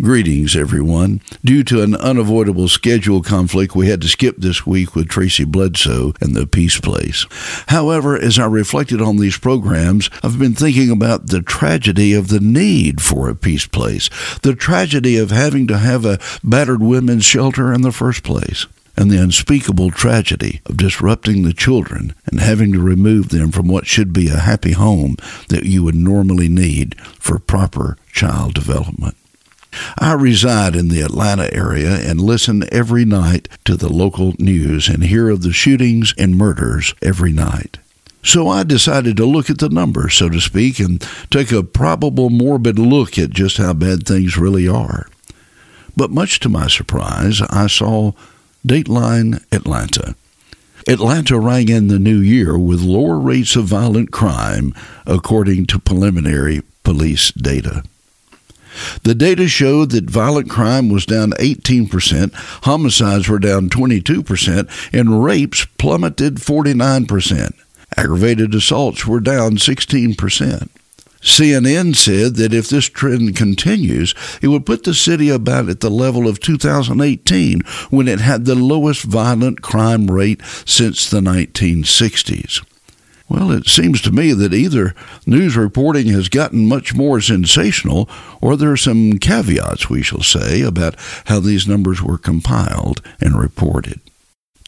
Greetings, everyone. Due to an unavoidable schedule conflict, we had to skip this week with Tracy Bledsoe and the Peace Place. However, as I reflected on these programs, I've been thinking about the tragedy of the need for a peace place, the tragedy of having to have a battered women's shelter in the first place and the unspeakable tragedy of disrupting the children and having to remove them from what should be a happy home that you would normally need for proper child development. I reside in the Atlanta area and listen every night to the local news and hear of the shootings and murders every night. So I decided to look at the numbers, so to speak, and take a probable morbid look at just how bad things really are. But much to my surprise, I saw Dateline Atlanta. Atlanta rang in the new year with lower rates of violent crime, according to preliminary police data. The data showed that violent crime was down 18%, homicides were down 22%, and rapes plummeted 49%. Aggravated assaults were down 16%. CNN said that if this trend continues, it would put the city about at the level of 2018 when it had the lowest violent crime rate since the 1960s. Well, it seems to me that either news reporting has gotten much more sensational, or there are some caveats, we shall say, about how these numbers were compiled and reported.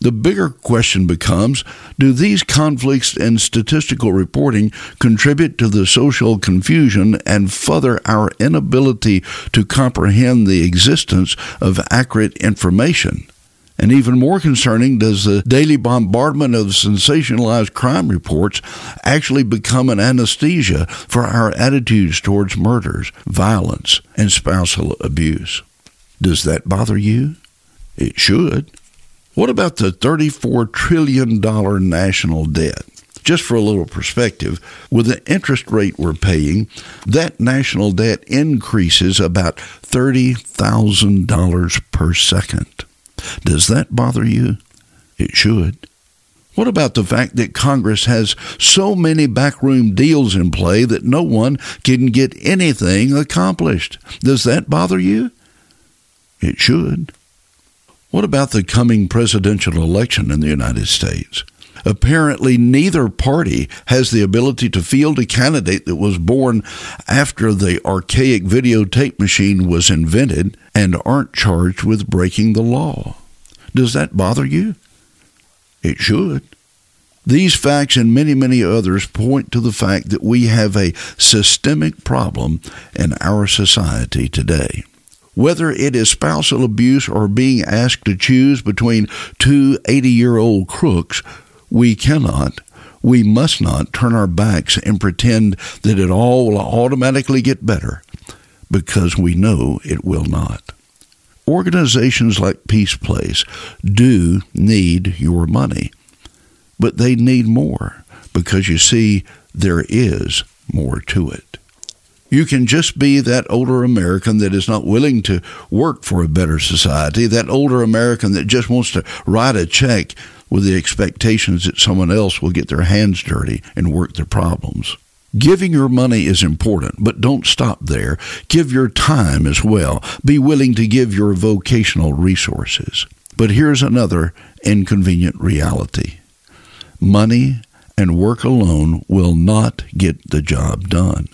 The bigger question becomes do these conflicts in statistical reporting contribute to the social confusion and further our inability to comprehend the existence of accurate information? And even more concerning, does the daily bombardment of sensationalized crime reports actually become an anesthesia for our attitudes towards murders, violence, and spousal abuse? Does that bother you? It should. What about the $34 trillion national debt? Just for a little perspective, with the interest rate we're paying, that national debt increases about $30,000 per second. Does that bother you? It should. What about the fact that Congress has so many backroom deals in play that no one can get anything accomplished? Does that bother you? It should. What about the coming presidential election in the United States? Apparently, neither party has the ability to field a candidate that was born after the archaic videotape machine was invented and aren't charged with breaking the law. Does that bother you? It should. These facts and many, many others point to the fact that we have a systemic problem in our society today. Whether it is spousal abuse or being asked to choose between two 80 year old crooks, we cannot, we must not turn our backs and pretend that it all will automatically get better because we know it will not. Organizations like Peace Place do need your money, but they need more because you see, there is more to it. You can just be that older American that is not willing to work for a better society, that older American that just wants to write a check with the expectations that someone else will get their hands dirty and work their problems. Giving your money is important, but don't stop there. Give your time as well. Be willing to give your vocational resources. But here's another inconvenient reality money and work alone will not get the job done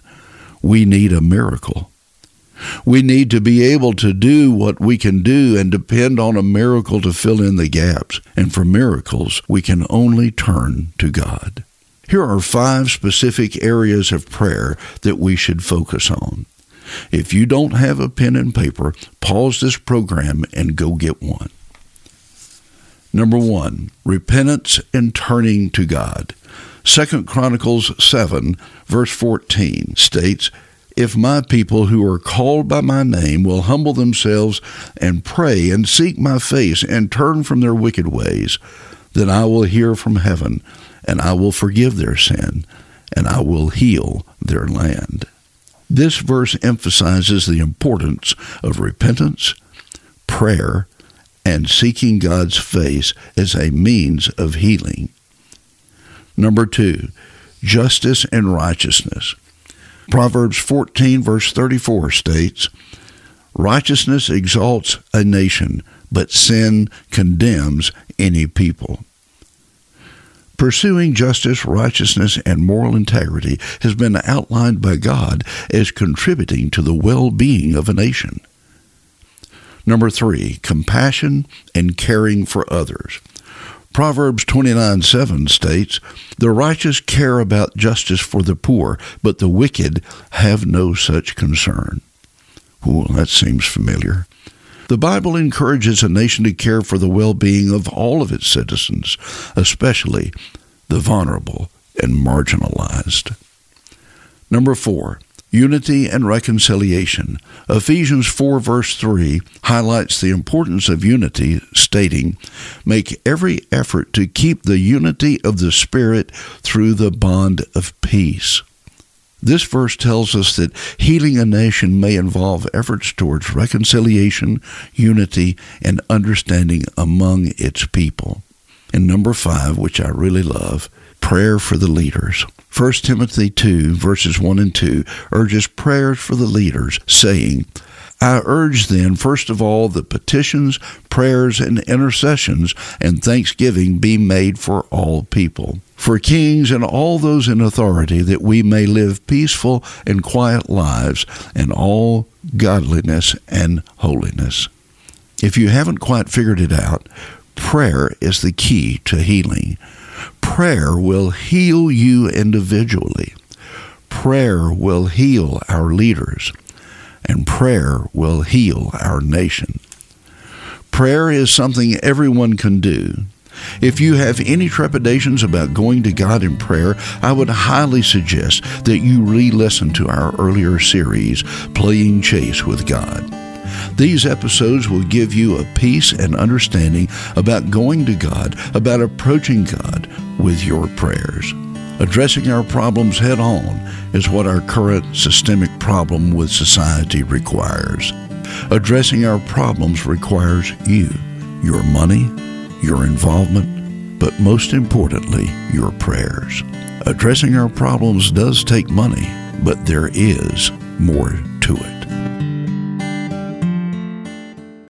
we need a miracle. We need to be able to do what we can do and depend on a miracle to fill in the gaps. And for miracles, we can only turn to God. Here are five specific areas of prayer that we should focus on. If you don't have a pen and paper, pause this program and go get one. Number one, repentance and turning to God. Second Chronicles 7, verse 14 states, If my people who are called by my name will humble themselves and pray and seek my face and turn from their wicked ways, then I will hear from heaven and I will forgive their sin and I will heal their land. This verse emphasizes the importance of repentance, prayer, and seeking God's face as a means of healing. Number two, justice and righteousness. Proverbs 14, verse 34 states, Righteousness exalts a nation, but sin condemns any people. Pursuing justice, righteousness, and moral integrity has been outlined by God as contributing to the well being of a nation. Number three, compassion and caring for others. Proverbs 29 7 states, The righteous care about justice for the poor, but the wicked have no such concern. Well, that seems familiar. The Bible encourages a nation to care for the well being of all of its citizens, especially the vulnerable and marginalized. Number four, unity and reconciliation. Ephesians 4, verse 3 highlights the importance of unity, stating, Make every effort to keep the unity of the Spirit through the bond of peace. This verse tells us that healing a nation may involve efforts towards reconciliation, unity, and understanding among its people. And number five, which I really love, prayer for the leaders. 1 Timothy 2, verses 1 and 2, urges prayers for the leaders, saying, I urge then, first of all, that petitions, prayers, and intercessions and thanksgiving be made for all people, for kings and all those in authority, that we may live peaceful and quiet lives in all godliness and holiness. If you haven't quite figured it out, prayer is the key to healing. Prayer will heal you individually. Prayer will heal our leaders and prayer will heal our nation. Prayer is something everyone can do. If you have any trepidations about going to God in prayer, I would highly suggest that you re listen to our earlier series, Playing Chase with God. These episodes will give you a peace and understanding about going to God, about approaching God with your prayers. Addressing our problems head on is what our current systemic problem with society requires. Addressing our problems requires you, your money, your involvement, but most importantly, your prayers. Addressing our problems does take money, but there is more to it.